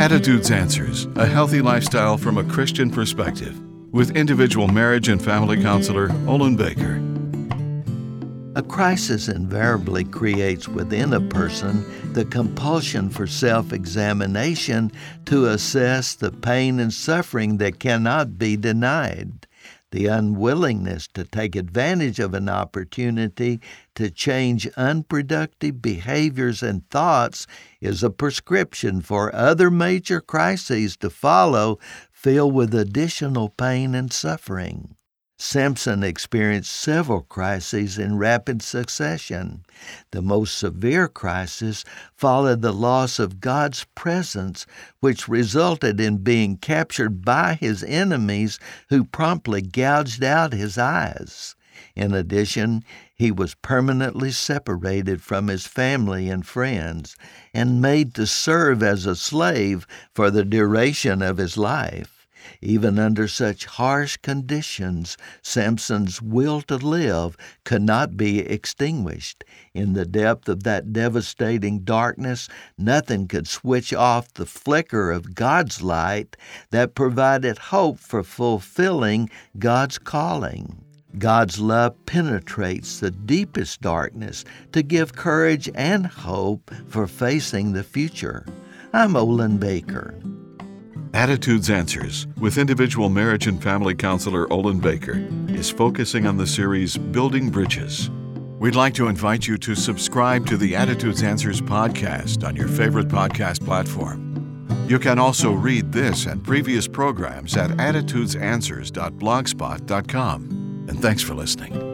Attitudes Answers A Healthy Lifestyle from a Christian Perspective with individual marriage and family counselor Olin Baker. A crisis invariably creates within a person the compulsion for self examination to assess the pain and suffering that cannot be denied. The unwillingness to take advantage of an opportunity to change unproductive behaviors and thoughts is a prescription for other major crises to follow filled with additional pain and suffering. Samson experienced several crises in rapid succession. The most severe crisis followed the loss of God's presence, which resulted in being captured by his enemies who promptly gouged out his eyes. In addition, he was permanently separated from his family and friends and made to serve as a slave for the duration of his life. Even under such harsh conditions, Samson's will to live could not be extinguished. In the depth of that devastating darkness, nothing could switch off the flicker of God's light that provided hope for fulfilling God's calling. God's love penetrates the deepest darkness to give courage and hope for facing the future. I'm Olin Baker. Attitudes Answers with individual marriage and family counselor Olin Baker is focusing on the series Building Bridges. We'd like to invite you to subscribe to the Attitudes Answers podcast on your favorite podcast platform. You can also read this and previous programs at attitudesanswers.blogspot.com. And thanks for listening.